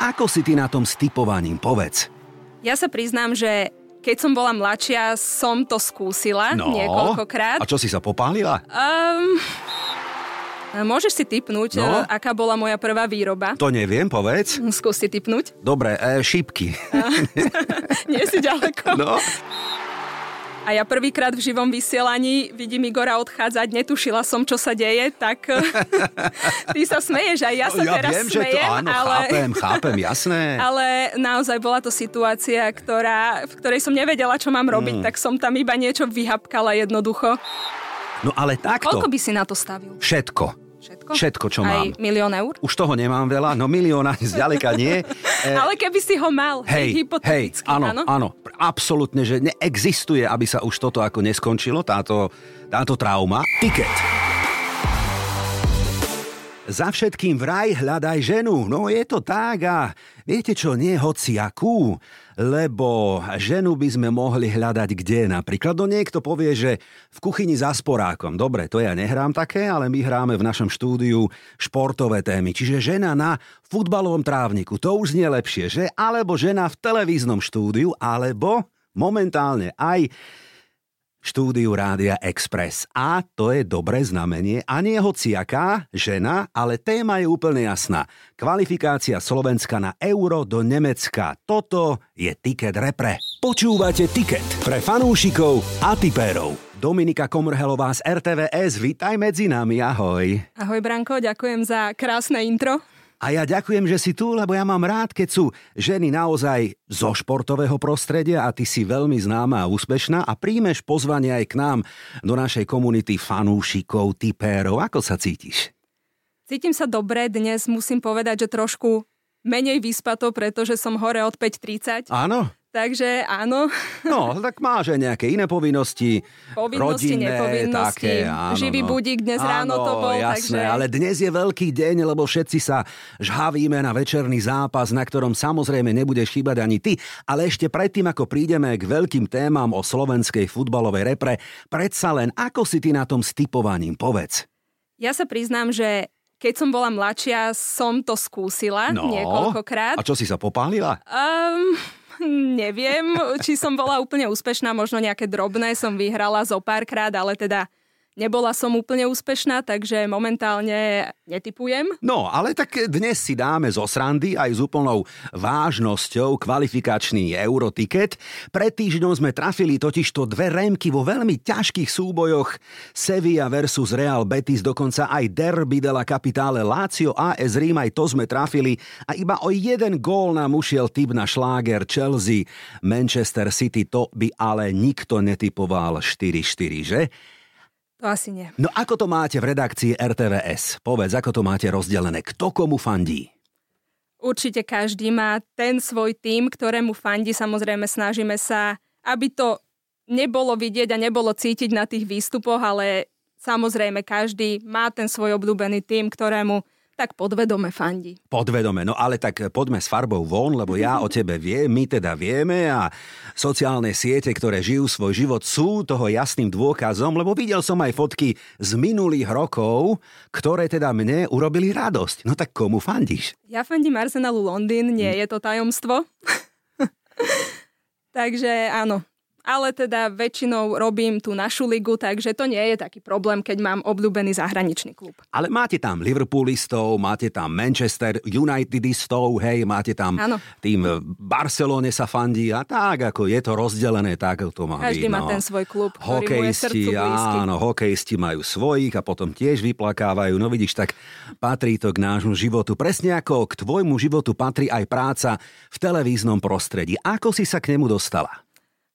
Ako si ty na tom s typovaním, povedz? Ja sa priznám, že keď som bola mladšia, som to skúsila No. niekoľkokrát. A čo si sa popálila? Um, môžeš si typnúť, No. no? aká bola moja prvá výroba? To neviem, povedz. Skús si typnúť. Dobre, e, šípky. Nie si ďaleko. No. A ja prvýkrát v živom vysielaní vidím Igora odchádzať, netušila som, čo sa deje, tak ty sa smeješ, aj ja sa ja teraz viem, že to smejem, áno, ale... chápem, chápem, jasné. Ale naozaj bola to situácia, ktorá, v ktorej som nevedela, čo mám robiť, Mm. tak som tam iba niečo vyhapkala jednoducho. No ale takto. Koľko by si na to stavil? Všetko. Všetko? Všetko, čo Aj mám. milión eur? Už toho nemám veľa, no milión ani zďaleka nie. E, Ale keby si ho mal, Hej, hej, áno, áno? áno, absolútne, že neexistuje, aby sa už toto ako neskončilo, táto, táto trauma. Tiket. Za všetkým vraj hľadaj ženu. No je to tak a viete čo, nie hociakú, lebo ženu by sme mohli hľadať kde napríklad. No niekto povie, že v kuchyni za sporákom. Dobre, to ja nehrám také, ale my hráme v našom štúdiu športové témy. Čiže žena na futbalovom trávniku, to už znie lepšie, že? Alebo žena v televíznom štúdiu, alebo momentálne aj štúdiu Rádia Express. A to je dobré znamenie a nie hociaká žena, ale téma je úplne jasná. Kvalifikácia Slovenska na euro do Nemecka. Toto je Ticket Repre. Počúvate Ticket pre fanúšikov a tipérov. Dominika Komrhelová z RTVS, vítaj medzi nami, ahoj. Ahoj Branko, ďakujem za krásne intro. A ja ďakujem, že si tu, lebo ja mám rád, keď sú ženy naozaj zo športového prostredia a ty si veľmi známa a úspešná a príjmeš pozvanie aj k nám do našej komunity fanúšikov, tipérov. Ako sa cítiš? Cítim sa dobre, dnes musím povedať, že trošku menej vyspato, pretože som hore od 5.30. Áno? Takže áno, No, tak máš aj nejaké iné povinnosti. Povinnosti, rodinné, nepovinnosti. Také, áno, Živý no. budík dnes ráno áno, to bol, jasné, takže- ale dnes je veľký deň, lebo všetci sa žhavíme na večerný zápas, na ktorom samozrejme nebudeš chýbať ani ty. Ale ešte predtým, ako prídeme k veľkým témam o slovenskej futbalovej repre, predsa len ako si ty na tom s typovaním, povedz. ja sa priznám, že keď som bola mladšia, som to skúsila No. niekoľkokrát. A čo si sa popálila? Um, neviem, či som bola úplne úspešná, možno nejaké drobné som vyhrala zo párkrát, ale teda nebola som úplne úspešná, takže momentálne netypujem. No, ale tak dnes si dáme zo srandy aj s úplnou vážnosťou kvalifikačný eurotiket. Pred týždňom sme trafili totižto dve rémky vo veľmi ťažkých súbojoch Sevilla versus Real Betis, dokonca aj derby de la Capitale Lazio AS Rím, aj to sme trafili a iba o jeden gól nám ušiel typ na šláger Chelsea Manchester City, to by ale nikto netypoval 4-4, že? To asi nie. No ako to máte v redakcii RTVS? Povedz, ako to máte rozdelené? Kto komu fandí? Určite každý má ten svoj tým, ktorému fandí. Samozrejme snažíme sa, aby to nebolo vidieť a nebolo cítiť na tých výstupoch, ale samozrejme každý má ten svoj obľúbený tým, ktorému tak podvedome fandí. Podvedome, no ale tak poďme s farbou von, lebo ja o tebe viem, my teda vieme a sociálne siete, ktoré žijú svoj život, sú toho jasným dôkazom, lebo videl som aj fotky z minulých rokov, ktoré teda mne urobili radosť. No tak komu fandíš? Ja fandím Arsenalu Londýn, nie je to tajomstvo. Takže áno. Ale teda väčšinou robím tú našu ligu, takže to nie je taký problém, keď mám obľúbený zahraničný klub. Ale máte tam Liverpoolistov, máte tam Manchester Unitedistov, hej, máte tam Áno. tým v Barcelone sa fandí a tak, ako je to rozdelené, tak to má Každý byť, má no. ten svoj klub, ktorý Hokejisti, áno, hokejisti majú svojich a potom tiež vyplakávajú. No vidíš, tak patrí to k nášmu životu. Presne ako k tvojmu životu patrí aj práca v televíznom prostredí. Ako si sa k nemu dostala?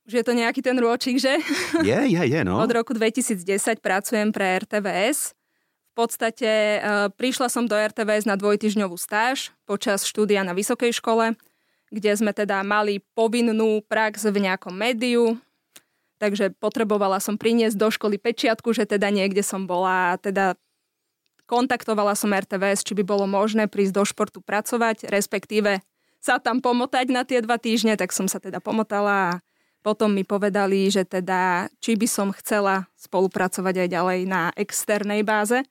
Už je to nejaký ten rôčik, že? Je, je, je, no. Od roku 2010 pracujem pre RTVS. V podstate e, prišla som do RTVS na dvojtyžňovú stáž počas štúdia na vysokej škole, kde sme teda mali povinnú prax v nejakom médiu, takže potrebovala som priniesť do školy pečiatku, že teda niekde som bola, a teda kontaktovala som RTVS, či by bolo možné prísť do športu pracovať, respektíve sa tam pomotať na tie dva týždne, tak som sa teda pomotala a potom mi povedali, že teda či by som chcela spolupracovať aj ďalej na externej báze.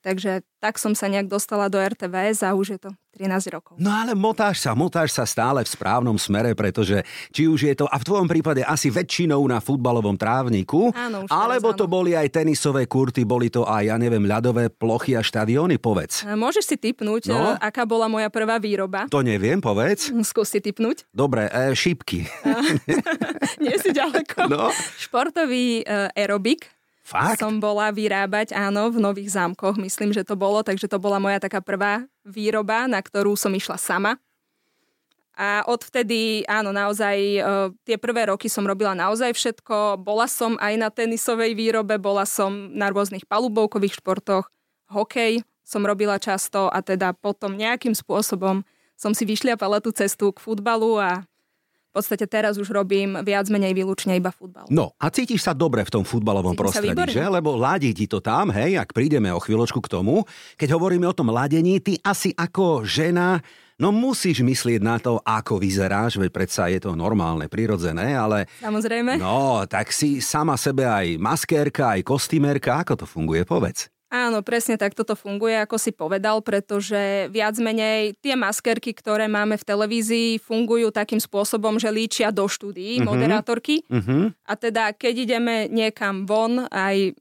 Takže tak som sa nejak dostala do RTVS a už je to 13 rokov. No ale motáš sa, motáš sa stále v správnom smere, pretože či už je to, a v tvojom prípade asi väčšinou na futbalovom trávniku, áno, alebo to boli aj tenisové kurty, boli to aj, ja neviem, ľadové plochy a štadióny, povedz. Môžeš si typnúť, no? aká bola moja prvá výroba? To neviem, povedz. Skús si typnúť. Dobre, e, šipky. Nie si ďaleko. No? Športový e, aerobik Fakt? som bola vyrábať, áno, v Nových zámkoch, myslím, že to bolo, takže to bola moja taká prvá výroba, na ktorú som išla sama. A odvtedy, áno, naozaj, e, tie prvé roky som robila naozaj všetko. Bola som aj na tenisovej výrobe, bola som na rôznych palubovkových športoch, hokej som robila často a teda potom nejakým spôsobom som si vyšliapala tú cestu k futbalu a v podstate teraz už robím viac menej výlučne iba futbal. No a cítiš sa dobre v tom futbalovom Cítim prostredí, že? Lebo ladí ti to tam, hej, ak prídeme o chvíľočku k tomu. Keď hovoríme o tom ladení, ty asi ako žena No musíš myslieť na to, ako vyzeráš, veď predsa je to normálne, prirodzené, ale... Samozrejme. No, tak si sama sebe aj maskérka, aj kostýmerka, ako to funguje, povedz. Áno, presne tak toto funguje, ako si povedal, pretože viac menej tie maskerky, ktoré máme v televízii, fungujú takým spôsobom, že líčia do štúdií uh-huh. moderátorky. Uh-huh. A teda, keď ideme niekam von, aj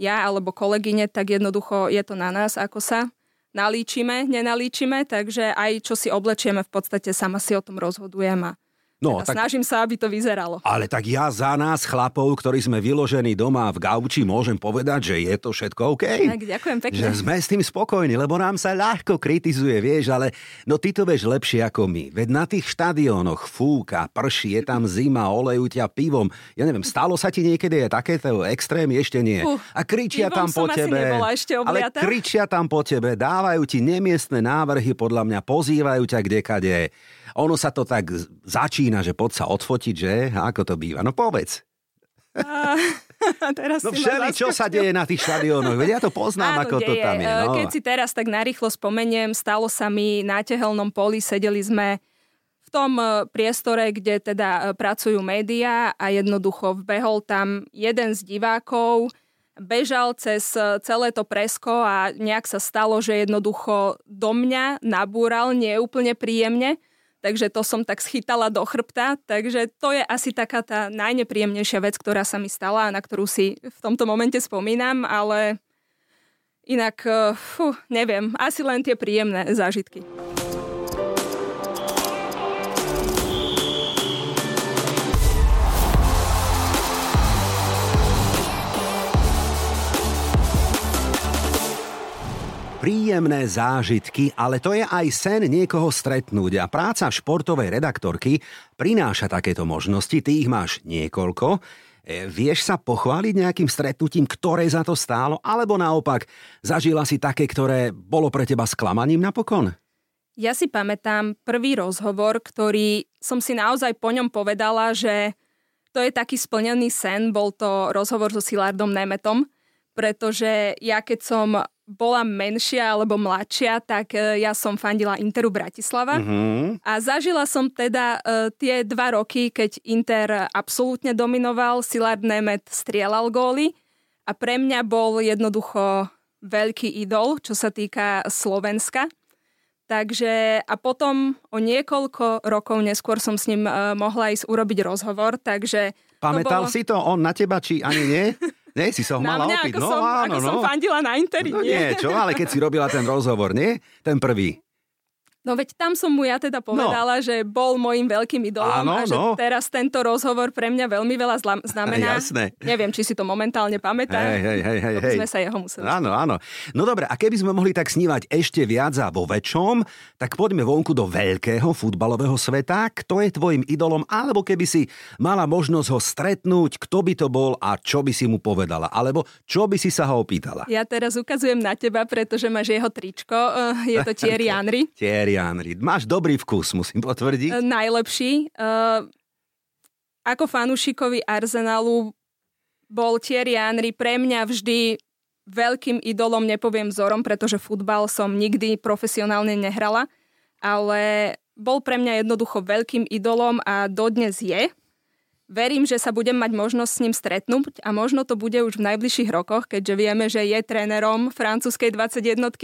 ja alebo kolegyne, tak jednoducho je to na nás, ako sa nalíčime, nenalíčime, takže aj čo si oblečieme, v podstate sama si o tom rozhodujem a No, teda tak, snažím sa, aby to vyzeralo. Ale tak ja za nás, chlapov, ktorí sme vyložení doma v gauči, môžem povedať, že je to všetko OK. Tak, ďakujem pekne. Že sme s tým spokojní, lebo nám sa ľahko kritizuje, vieš, ale no ty to vieš lepšie ako my. Veď na tých štadiónoch fúka, prší, je tam zima, olejú ťa pivom. Ja neviem, stalo sa ti niekedy aj takéto extrémy? Ešte nie. Uh, a kričia tam po tebe. ale kričia tam po tebe, dávajú ti nemiestne návrhy, podľa mňa pozývajú ťa kdekade ono sa to tak začína, že poď sa odfotiť, že? A ako to býva? No povedz. A, teraz no všeli, čo sa deje na tých štadiónoch? Veď ja to poznám, Áno, ako deje. to tam je. No. Keď si teraz tak narýchlo spomeniem, stalo sa mi na tehelnom poli, sedeli sme v tom e, priestore, kde teda e, pracujú médiá a jednoducho vbehol tam jeden z divákov, bežal cez e, celé to presko a nejak sa stalo, že jednoducho do mňa nabúral neúplne príjemne takže to som tak schytala do chrbta, takže to je asi taká tá najnepríjemnejšia vec, ktorá sa mi stala a na ktorú si v tomto momente spomínam, ale inak, eh, fú, neviem, asi len tie príjemné zážitky. Príjemné zážitky, ale to je aj sen niekoho stretnúť a práca športovej redaktorky prináša takéto možnosti, ty ich máš niekoľko. E, vieš sa pochváliť nejakým stretnutím, ktoré za to stálo, alebo naopak zažila si také, ktoré bolo pre teba sklamaním napokon? Ja si pamätám prvý rozhovor, ktorý som si naozaj po ňom povedala, že to je taký splnený sen, bol to rozhovor so Silardom Nemetom, pretože ja keď som bola menšia alebo mladšia, tak e, ja som fandila Interu Bratislava. Uh-huh. A zažila som teda uh, tie dva roky, keď Inter absolútne dominoval, Silard Nemet strieľal góly a pre mňa bol jednoducho veľký idol, čo sa týka Slovenska. Takže a potom o niekoľko rokov neskôr som s ním uh, mohla ísť urobiť rozhovor, takže... Pamätal bolo... si to on na teba, či ani nie? Nie, si som mala mňa, opiť. Ako no, som, áno, ako no. som fandila na Interi, no, nie. čo, ale keď si robila ten rozhovor, nie? Ten prvý. No veď tam som mu ja teda povedala, no. že bol môjim veľkým idolom Áno, a že no. teraz tento rozhovor pre mňa veľmi veľa zla- znamená. Jasné. Neviem, či si to momentálne pamätá. Hej, hej, hej, hej, hej. sme sa jeho museli. Áno, áno. No dobre, a keby sme mohli tak snívať ešte viac a vo väčšom, tak poďme vonku do veľkého futbalového sveta. Kto je tvojim idolom? Alebo keby si mala možnosť ho stretnúť, kto by to bol a čo by si mu povedala? Alebo čo by si sa ho opýtala? Ja teraz ukazujem na teba, pretože máš jeho tričko. Eh, je to Thierry Henry. Thierry Henry. Máš dobrý vkus, musím potvrdiť. E, najlepší. Uh, ako fanúšikovi Arsenalu bol Thierry Henry pre mňa vždy veľkým idolom, nepoviem vzorom, pretože futbal som nikdy profesionálne nehrala, ale bol pre mňa jednoducho veľkým idolom a dodnes je. Verím, že sa budem mať možnosť s ním stretnúť a možno to bude už v najbližších rokoch, keďže vieme, že je trénerom francúzskej 21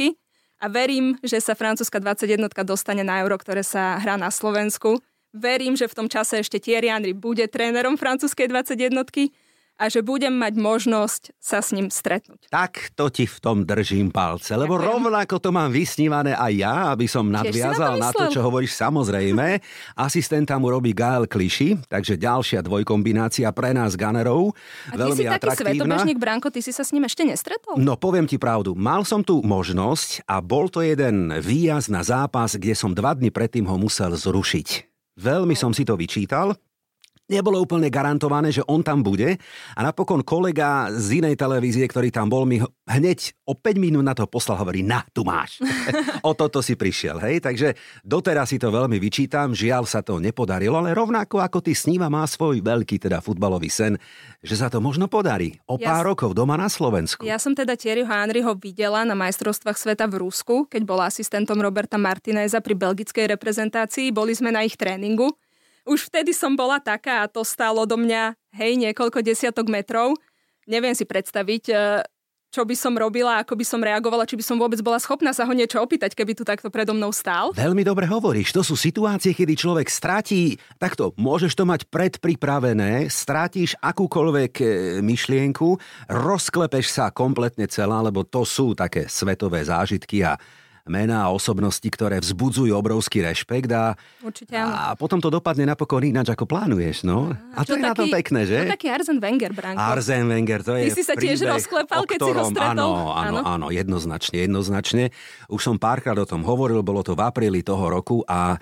a verím, že sa francúzska 21 dostane na euro, ktoré sa hrá na Slovensku. Verím, že v tom čase ešte Thierry Henry bude trénerom francúzskej 21 a že budem mať možnosť sa s ním stretnúť. Tak to ti v tom držím palce, lebo Ďakujem. rovnako to mám vysnívané aj ja, aby som nadviazal na to, na to, čo hovoríš samozrejme. Asistenta mu robí Gael Kliši, takže ďalšia dvojkombinácia pre nás Gunnerov. A veľmi ty si taký svetobežník, Branko, ty si sa s ním ešte nestretol? No poviem ti pravdu, mal som tu možnosť a bol to jeden výjazd na zápas, kde som dva dny predtým ho musel zrušiť. Veľmi som si to vyčítal, nebolo úplne garantované, že on tam bude. A napokon kolega z inej televízie, ktorý tam bol, mi hneď o 5 minút na to poslal, hovorí, na, tu máš. o toto si prišiel, hej. Takže doteraz si to veľmi vyčítam, žiaľ sa to nepodarilo, ale rovnako ako ty sníva má svoj veľký teda futbalový sen, že sa to možno podarí o pár ja, rokov doma na Slovensku. Ja som teda Thierryho Henryho videla na majstrovstvách sveta v Rusku, keď bol asistentom Roberta Martineza pri belgickej reprezentácii. Boli sme na ich tréningu už vtedy som bola taká a to stálo do mňa, hej, niekoľko desiatok metrov. Neviem si predstaviť, e, čo by som robila, ako by som reagovala, či by som vôbec bola schopná sa ho niečo opýtať, keby tu takto predo mnou stál. Veľmi dobre hovoríš, to sú situácie, kedy človek stratí, takto, môžeš to mať predpripravené, stratíš akúkoľvek e, myšlienku, rozklepeš sa kompletne celá, lebo to sú také svetové zážitky a mená a osobnosti, ktoré vzbudzujú obrovský rešpekt a, Určite, a potom to dopadne napokon ináč, ako plánuješ. No? A, a to, je taký, na tom pekné, že? To taký Arzen Wenger, Branko. Arzen Wenger, to je Ty si sa tiež rozklepal, keď ktorom, si ho stretol? Áno, áno, áno, jednoznačne, jednoznačne. Už som párkrát o tom hovoril, bolo to v apríli toho roku a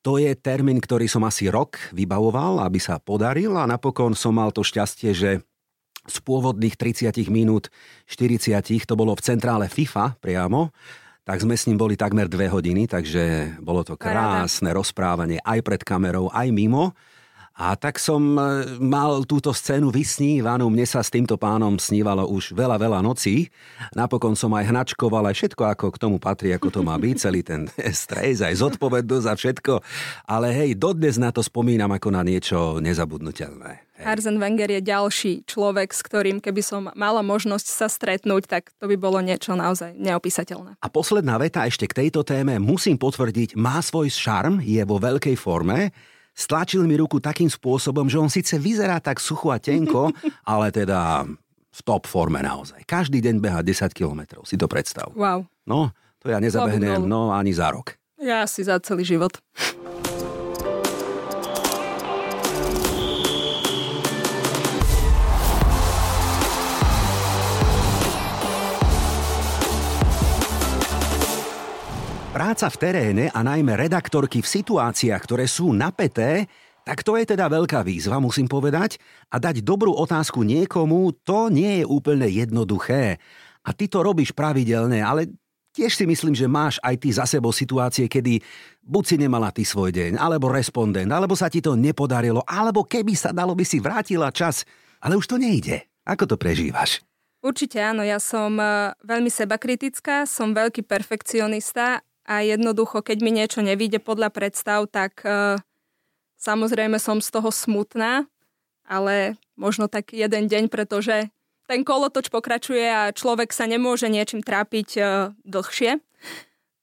to je termín, ktorý som asi rok vybavoval, aby sa podaril a napokon som mal to šťastie, že z pôvodných 30 minút 40 to bolo v centrále FIFA priamo tak sme s ním boli takmer dve hodiny, takže bolo to krásne rozprávanie aj pred kamerou, aj mimo. A tak som e, mal túto scénu vysnívanú, mne sa s týmto pánom snívalo už veľa, veľa nocí. Napokon som aj hnačkoval, aj všetko, ako k tomu patrí, ako to má byť, celý ten stres, aj zodpovednosť a všetko. Ale hej, dodnes na to spomínam ako na niečo nezabudnutelné. Hej. Arzen Wenger je ďalší človek, s ktorým keby som mala možnosť sa stretnúť, tak to by bolo niečo naozaj neopísateľné. A posledná veta ešte k tejto téme musím potvrdiť, má svoj šarm, je vo veľkej forme, stlačil mi ruku takým spôsobom, že on síce vyzerá tak sucho a tenko, ale teda v top forme naozaj. Každý deň beha 10 kilometrov, si to predstav. Wow. No, to ja nezabehnem, no ani za rok. Ja si za celý život. Práca v teréne a najmä redaktorky v situáciách, ktoré sú napeté, tak to je teda veľká výzva, musím povedať. A dať dobrú otázku niekomu, to nie je úplne jednoduché. A ty to robíš pravidelne, ale tiež si myslím, že máš aj ty za sebou situácie, kedy buď si nemala ty svoj deň, alebo respondent, alebo sa ti to nepodarilo, alebo keby sa dalo, by si vrátila čas. Ale už to nejde. Ako to prežívaš? Určite áno, ja som eh, veľmi sebakritická, som veľký perfekcionista a jednoducho, keď mi niečo nevíde podľa predstav, tak uh, samozrejme som z toho smutná, ale možno tak jeden deň, pretože ten kolotoč pokračuje a človek sa nemôže niečím trápiť uh, dlhšie.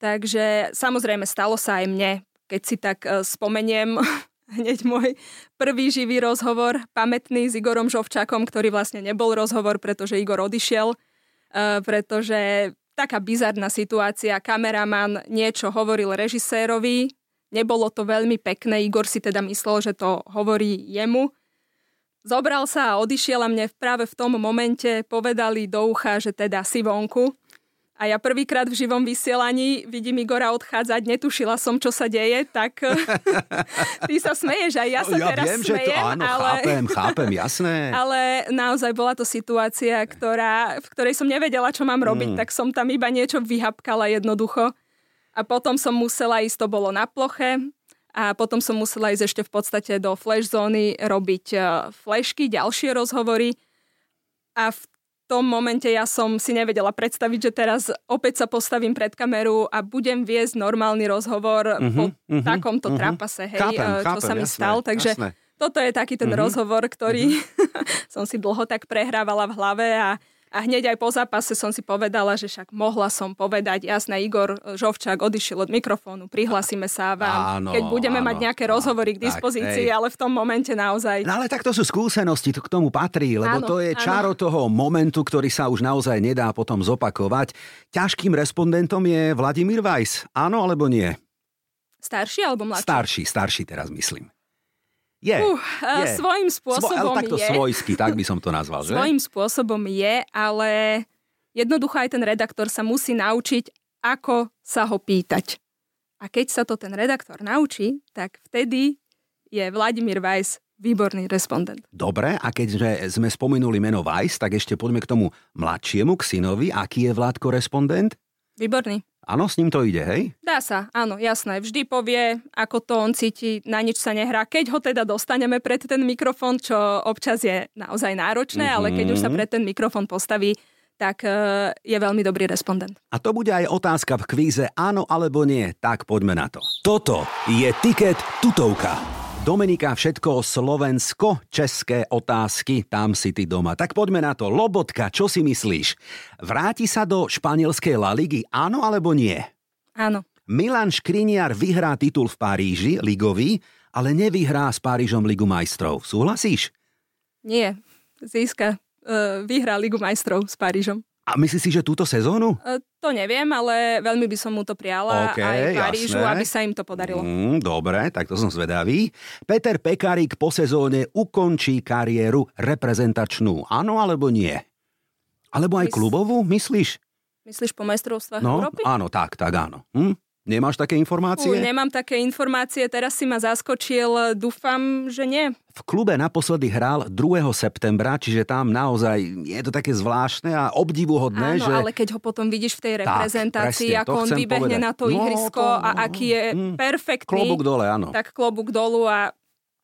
Takže samozrejme stalo sa aj mne, keď si tak uh, spomeniem hneď môj prvý živý rozhovor, pamätný s Igorom Žovčakom, ktorý vlastne nebol rozhovor, pretože Igor odišiel, uh, pretože taká bizarná situácia. Kameraman niečo hovoril režisérovi, nebolo to veľmi pekné, Igor si teda myslel, že to hovorí jemu. Zobral sa a odišiel a mne práve v tom momente povedali do ucha, že teda si vonku. A ja prvýkrát v živom vysielaní vidím Igora odchádzať, netušila som, čo sa deje, tak ty sa smeješ, aj ja sa ja teraz viem, smejem. Že to, áno, ale... chápem, chápem, jasné. Ale naozaj bola to situácia, ktorá, v ktorej som nevedela, čo mám robiť, mm. tak som tam iba niečo vyhapkala jednoducho. A potom som musela ísť, to bolo na ploche, a potom som musela ísť ešte v podstate do flash zóny robiť eh, flashky, ďalšie rozhovory. A v tom momente ja som si nevedela predstaviť, že teraz opäť sa postavím pred kameru a budem viesť normálny rozhovor uh-huh, po uh-huh, takomto uh-huh. trápase, hej, chápem, čo chápem, sa mi jasné, stal. Takže jasné. toto je taký ten mm-hmm. rozhovor, ktorý mm-hmm. som si dlho tak prehrávala v hlave a a hneď aj po zápase som si povedala, že však mohla som povedať, jasné, Igor Žovčák odišiel od mikrofónu, prihlasíme sa vám, áno, keď budeme áno, mať nejaké áno, rozhovory k dispozícii, tak, ale v tom momente naozaj... No ale tak to sú skúsenosti, to k tomu patrí, lebo áno, to je čaro áno. toho momentu, ktorý sa už naozaj nedá potom zopakovať. Ťažkým respondentom je Vladimír Vajs, áno alebo nie? Starší alebo mladší? Starší, starší teraz myslím. Je, uh, je. Svojím spôsobom Svo, ale takto je. svojsky, tak by som to nazval, že? Svojím spôsobom je, ale jednoducho aj ten redaktor sa musí naučiť, ako sa ho pýtať. A keď sa to ten redaktor naučí, tak vtedy je Vladimír Weiss výborný respondent. Dobre, a keďže sme spomenuli meno Weiss, tak ešte poďme k tomu mladšiemu, k synovi. Aký je Vládko respondent? Výborný. Áno, s ním to ide, hej? Dá sa, áno, jasné. Vždy povie, ako to on cíti, na nič sa nehrá. Keď ho teda dostaneme pred ten mikrofón, čo občas je naozaj náročné, mm-hmm. ale keď už sa mhm. pred ten mikrofón postaví, tak uh, je veľmi dobrý respondent. A to bude aj otázka v kvíze áno alebo nie, tak poďme na to. Toto je Tiket tutovka. Dominika, všetko slovensko-české otázky, tam si ty doma. Tak poďme na to. Lobotka, čo si myslíš? Vráti sa do španielskej La Ligy, áno alebo nie? Áno. Milan Škriniar vyhrá titul v Paríži, ligový, ale nevyhrá s Párižom Ligu majstrov. Súhlasíš? Nie. Získa, uh, vyhrá Ligu majstrov s Parížom. A myslíš si, že túto sezónu? E, to neviem, ale veľmi by som mu to priala okay, aj Parížu, jasné. aby sa im to podarilo. Mm, dobre, tak to som zvedavý. Peter Pekarík po sezóne ukončí kariéru reprezentačnú. Áno alebo nie? Alebo aj Mys- klubovú, myslíš? Myslíš po majstrovstvách no, Európy? Áno, tak, tak áno. Hm? Nemáš také informácie? Uh, nemám také informácie, teraz si ma zaskočil, dúfam, že nie. V klube naposledy hral 2. septembra, čiže tam naozaj je to také zvláštne a obdivuhodné. Áno, že... ale keď ho potom vidíš v tej reprezentácii, tak, presne, ako on vybehne povedať. na to ihrisko no, to, a aký je mm, perfektný. Klobúk dole, áno. Tak klobúk dolu a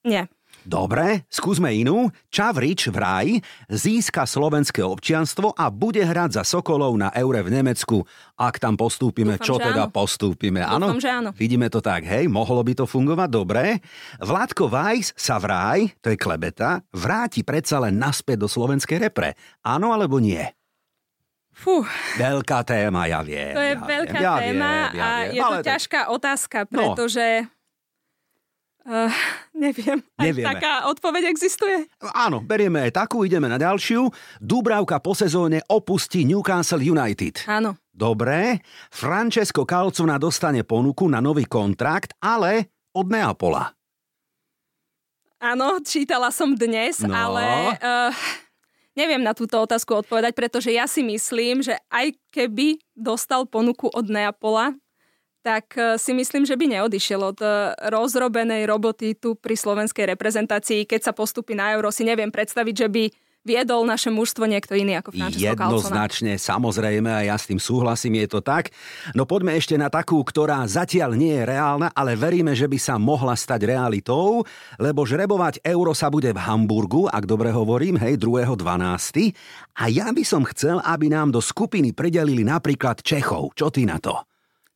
nie. Dobre, skúsme inú. Čavrič vraj získa slovenské občianstvo a bude hrať za Sokolov na Eure v Nemecku. Ak tam postúpime, Dúfam, čo teda áno. postúpime? Áno? že áno. Vidíme to tak, hej, mohlo by to fungovať dobre. Vládko Vajs sa vraj, to je klebeta, vráti predsa len naspäť do slovenskej repre. Áno alebo nie? Fú. Veľká téma, ja viem. To je ja veľká viem, ja téma viem, ja a viem. je to Ale ťažká tak... otázka, no. pretože... No Uh, neviem. Nevieme. taká odpoveď existuje? Áno, berieme aj takú, ideme na ďalšiu. Dúbravka po sezóne opustí Newcastle United. Áno. Dobre. Francesco Calcona dostane ponuku na nový kontrakt, ale od Neapola. Áno, čítala som dnes, no. ale uh, neviem na túto otázku odpovedať, pretože ja si myslím, že aj keby dostal ponuku od Neapola, tak e, si myslím, že by neodišiel od e, rozrobenej roboty tu pri slovenskej reprezentácii. Keď sa postupí na euro, si neviem predstaviť, že by viedol naše mužstvo niekto iný ako Francesco Jednoznačne, samozrejme, a ja s tým súhlasím, je to tak. No poďme ešte na takú, ktorá zatiaľ nie je reálna, ale veríme, že by sa mohla stať realitou, lebo žrebovať euro sa bude v Hamburgu, ak dobre hovorím, hej, 2.12. A ja by som chcel, aby nám do skupiny pridelili napríklad Čechov. Čo ty na to?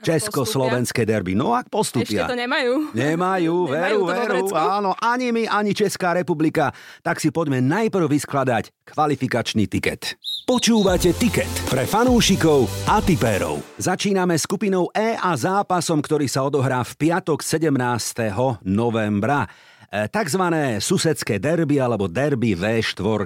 Československé derby. No ak postupia. Ešte to nemajú. Nemajú, veru, veru. Áno, ani my, ani Česká republika. Tak si poďme najprv vyskladať kvalifikačný tiket. Počúvate tiket pre fanúšikov a tipérov. Začíname skupinou E a zápasom, ktorý sa odohrá v piatok 17. novembra. E, takzvané susedské derby alebo derby V4,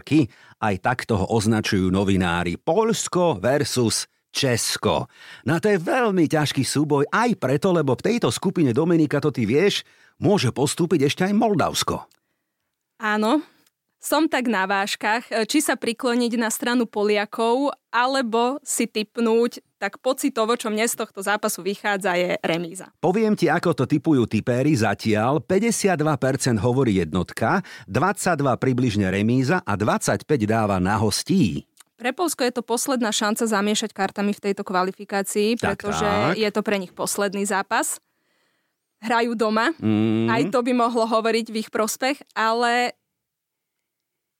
aj takto ho označujú novinári. Polsko versus Česko. No to je veľmi ťažký súboj aj preto, lebo v tejto skupine Dominika, to ty vieš, môže postúpiť ešte aj Moldavsko. Áno, som tak na váškach, či sa prikloniť na stranu Poliakov, alebo si typnúť, tak pocitovo, čo mne z tohto zápasu vychádza, je remíza. Poviem ti, ako to typujú typéry zatiaľ. 52% hovorí jednotka, 22 približne remíza a 25 dáva na hostí. Pre Polsko je to posledná šanca zamiešať kartami v tejto kvalifikácii, tak, pretože tak. je to pre nich posledný zápas. Hrajú doma, mm. aj to by mohlo hovoriť v ich prospech, ale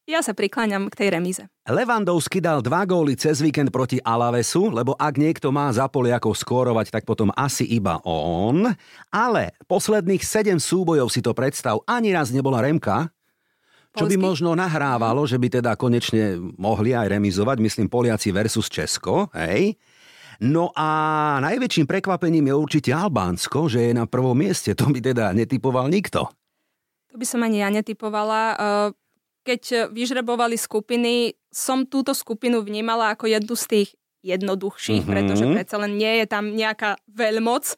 ja sa prikláňam k tej remíze. Levandovský dal dva góly cez víkend proti Alavesu, lebo ak niekto má za Poliakov skórovať, tak potom asi iba on. Ale posledných sedem súbojov si to predstav, ani raz nebola Remka, čo by možno nahrávalo, že by teda konečne mohli aj remizovať, myslím Poliaci versus Česko, hej? No a najväčším prekvapením je určite Albánsko, že je na prvom mieste. To by teda netypoval nikto. To by som ani ja netypovala. Keď vyžrebovali skupiny, som túto skupinu vnímala ako jednu z tých jednoduchších, Mhm. pretože predsa len nie je tam nejaká veľmoc,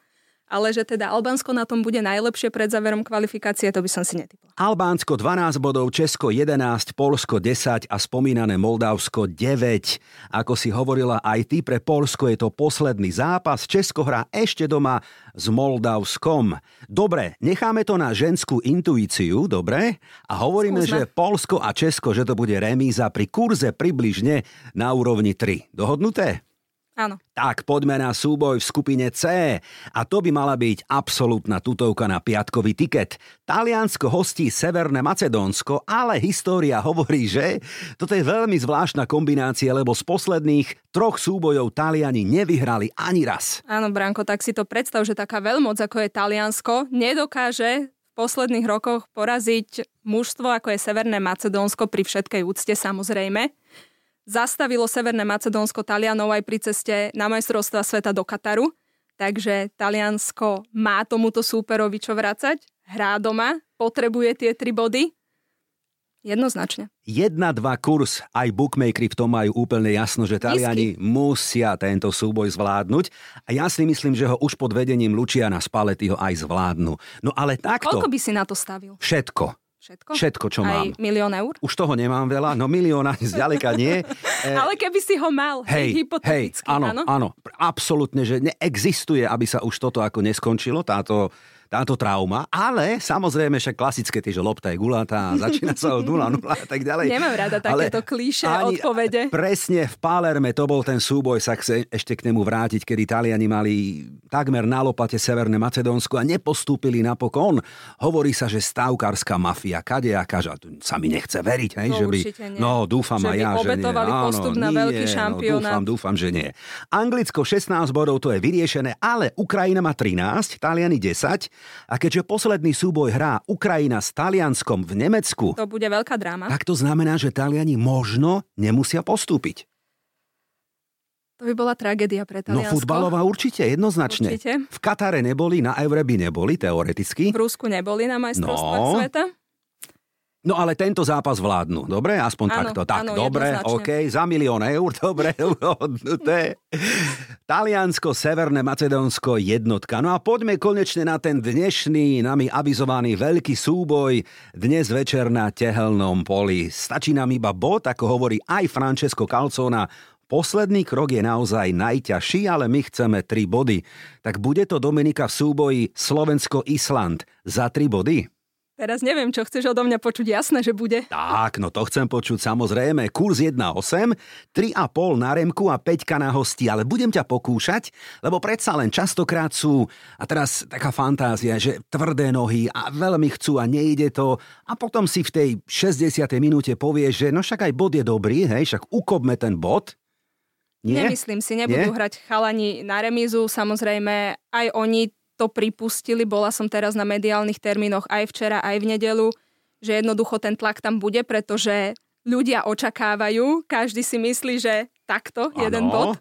ale že teda Albánsko na tom bude najlepšie pred záverom kvalifikácie, to by som si netypla. Albánsko 12 bodov, Česko 11, Polsko 10 a spomínané Moldavsko 9. Ako si hovorila aj ty, pre Polsko je to posledný zápas. Česko hrá ešte doma s Moldavskom. Dobre, necháme to na ženskú intuíciu, dobre? A hovoríme, Skúsme. že Polsko a Česko, že to bude remíza pri kurze približne na úrovni 3. Dohodnuté? Áno. Tak poďme na súboj v skupine C. A to by mala byť absolútna tutovka na piatkový tiket. Taliansko hostí Severné Macedónsko, ale história hovorí, že toto je veľmi zvláštna kombinácia, lebo z posledných troch súbojov Taliani nevyhrali ani raz. Áno, Branko, tak si to predstav, že taká veľmoc, ako je Taliansko, nedokáže v posledných rokoch poraziť mužstvo, ako je Severné Macedónsko, pri všetkej úcte samozrejme. Zastavilo Severné Macedónsko Talianov aj pri ceste na majstrovstva sveta do Kataru, takže Taliansko má tomuto súperovi čo vracať, hrá doma, potrebuje tie tri body. Jednoznačne. 1-2 kurz, aj bookmakery v tom majú úplne jasno, že Taliani musia tento súboj zvládnuť a ja si myslím, že ho už pod vedením Lučiana Spallettiho aj zvládnu. No ale takto... Koľko by si na to stavil? Všetko. Všetko? Všetko, čo Aj mám. milión eur? Už toho nemám veľa, no milión ani zďaleka nie. E, Ale keby si ho mal, hej, hej, hej, hypoteticky, áno, áno? áno, absolútne, že neexistuje, aby sa už toto ako neskončilo, táto, táto trauma, ale samozrejme však klasické tie, že lopta je gulatá, začína sa od 0-0 a tak ďalej. Nemám rada takéto klíše odpovede. Presne v Palerme to bol ten súboj, sa chce ešte k nemu vrátiť, kedy Taliani mali takmer na lopate Severné Macedónsko a nepostúpili napokon. Hovorí sa, že stavkárska mafia, kadejaká, že sa mi nechce veriť, hej, To že by... nie. No, dúfam Že aj ja, že nie. Áno, postup na nie, veľký no, šampionát. dúfam, dúfam, že nie. Anglicko 16 bodov, to je vyriešené, ale Ukrajina má 13, Taliani 10 a keďže posledný súboj hrá Ukrajina s Talianskom v Nemecku, To bude veľká dráma. tak to znamená, že Taliani možno nemusia postúpiť. To by bola tragédia pre No Taliansko. futbalová určite, jednoznačne. Určite. V Katare neboli, na Eure by neboli, teoreticky. V Rusku neboli na majstrovstvách No. sveta. No ale tento zápas vládnu, dobre? Aspoň Áno, takto. Tak, áno, dobre. OK, za milión eur, dobre. Taliansko, Severné Macedónsko, jednotka. No a poďme konečne na ten dnešný, nami avizovaný veľký súboj dnes večer na tehelnom poli. Stačí nám iba bod, ako hovorí aj Francesco Calzona, Posledný krok je naozaj najťažší, ale my chceme 3 body. Tak bude to Dominika v súboji Slovensko-Island za 3 body? Teraz neviem, čo chceš odo mňa počuť. Jasné, že bude. Tak, no to chcem počuť samozrejme. Kurs 1,8, 3,5 na remku a 5 na hosti, ale budem ťa pokúšať, lebo predsa len častokrát sú, a teraz taká fantázia, že tvrdé nohy a veľmi chcú a nejde to a potom si v tej 60. minúte povieš, že no však aj bod je dobrý, hej, však ukopme ten bod. Nie? Nemyslím si, nebudú Nie? hrať chalani na remízu. Samozrejme, aj oni to pripustili. Bola som teraz na mediálnych termínoch aj včera, aj v nedelu, že jednoducho ten tlak tam bude, pretože ľudia očakávajú, každý si myslí, že takto jeden Áno. bod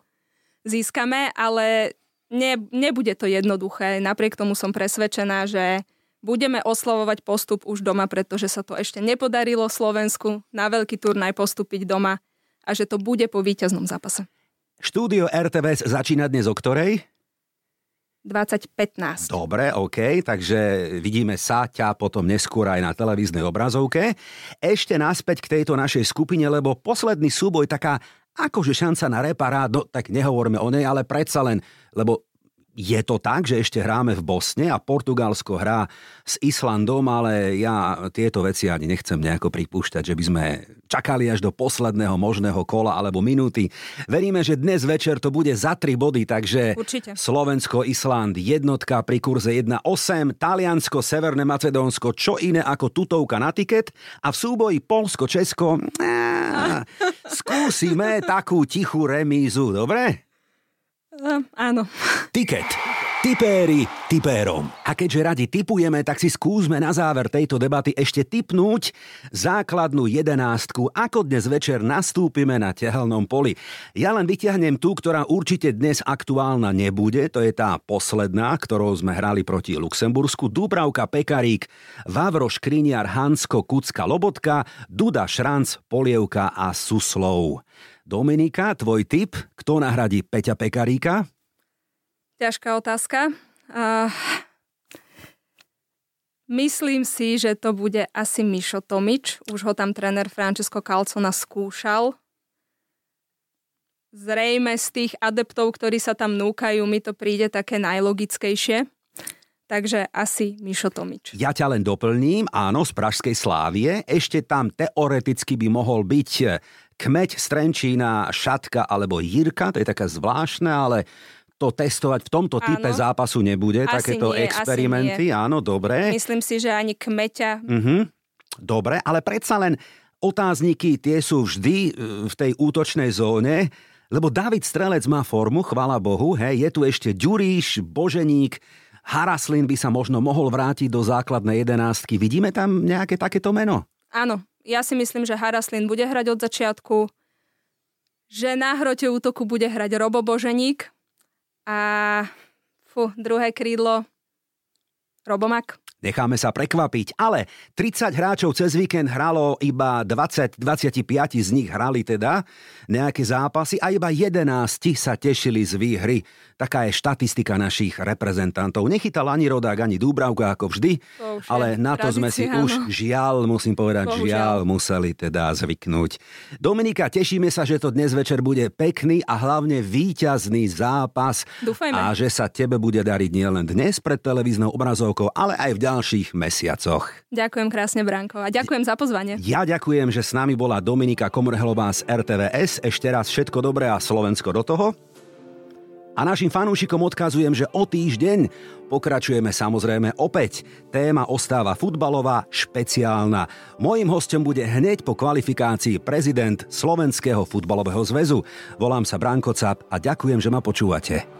získame, ale ne, nebude to jednoduché. Napriek tomu som presvedčená, že budeme oslavovať postup už doma, pretože sa to ešte nepodarilo Slovensku na veľký turnaj postúpiť doma a že to bude po víťaznom zápase. Štúdio RTVS začína dnes o ktorej? 2015. Dobre, OK, takže vidíme sa ťa potom neskôr aj na televíznej obrazovke. Ešte naspäť k tejto našej skupine, lebo posledný súboj taká akože šanca na reparát, no tak nehovorme o nej, ale predsa len, lebo je to tak, že ešte hráme v Bosne a Portugalsko hrá s Islandom, ale ja tieto veci ani nechcem nejako pripúšťať, že by sme čakali až do posledného možného kola alebo minúty. Veríme, že dnes večer to bude za tri body, takže Určite. Slovensko, Island, jednotka pri kurze 1,8, Taliansko, Severné Macedónsko, čo iné ako tutovka na tiket a v súboji Polsko, Česko, á, skúsime takú tichú remízu, dobre? Uh, áno. Tiket. Tipéri tipérom. A keďže radi tipujeme, tak si skúsme na záver tejto debaty ešte tipnúť základnú jedenástku, ako dnes večer nastúpime na tehelnom poli. Ja len vyťahnem tú, ktorá určite dnes aktuálna nebude, to je tá posledná, ktorou sme hrali proti Luxembursku, Dúbravka Pekarík, Vavro Škriniar, Hansko, Kucka, Lobotka, Duda Šranc, Polievka a Suslov. Dominika, tvoj tip, kto nahradí Peťa Pekaríka? Ťažká otázka. Uh, myslím si, že to bude asi Mišo Tomič. Už ho tam tréner Francesco Calcona skúšal. Zrejme z tých adeptov, ktorí sa tam núkajú, mi to príde také najlogickejšie. Takže asi Mišo Tomič. Ja ťa len doplním, áno, z Pražskej Slávie. Ešte tam teoreticky by mohol byť kmeď Strenčína, Šatka alebo Jirka, to je také zvláštne, ale to testovať v tomto type áno. zápasu nebude, asi takéto nie, experimenty, áno, dobre. Myslím si, že ani kmeťa. Uh-huh. Dobre, ale predsa len otázniky tie sú vždy e, v tej útočnej zóne, lebo David Strelec má formu, chvála Bohu, hej, je tu ešte Ďuríš, Boženík, Haraslin by sa možno mohol vrátiť do základnej jedenástky. Vidíme tam nejaké takéto meno? Áno, ja si myslím, že Haraslin bude hrať od začiatku, že na hrote útoku bude hrať Robo Boženík, a fu, druhé krídlo Robomak. Necháme sa prekvapiť, ale 30 hráčov cez víkend hralo iba 20, 25 z nich hrali teda nejaké zápasy a iba 11 sa tešili z výhry. Taká je štatistika našich reprezentantov. Nechytal ani Rodák, ani Dúbravka ako vždy, ale na to sme si áno. už žiaľ, musím povedať, Bohužiaľ. žiaľ museli teda zvyknúť. Dominika, tešíme sa, že to dnes večer bude pekný a hlavne víťazný zápas. Dúfajme. A že sa tebe bude dariť nielen dnes pred televíznou obrazovkou, ale aj v ďalších mesiacoch. Ďakujem krásne, Branko, a ďakujem za pozvanie. Ja ďakujem, že s nami bola Dominika Komrhelová z RTVS. Ešte raz všetko dobré a Slovensko do toho. A našim fanúšikom odkazujem, že o týždeň pokračujeme samozrejme opäť. Téma ostáva futbalová, špeciálna. Mojím hostom bude hneď po kvalifikácii prezident Slovenského futbalového zväzu. Volám sa Branko Cap a ďakujem, že ma počúvate.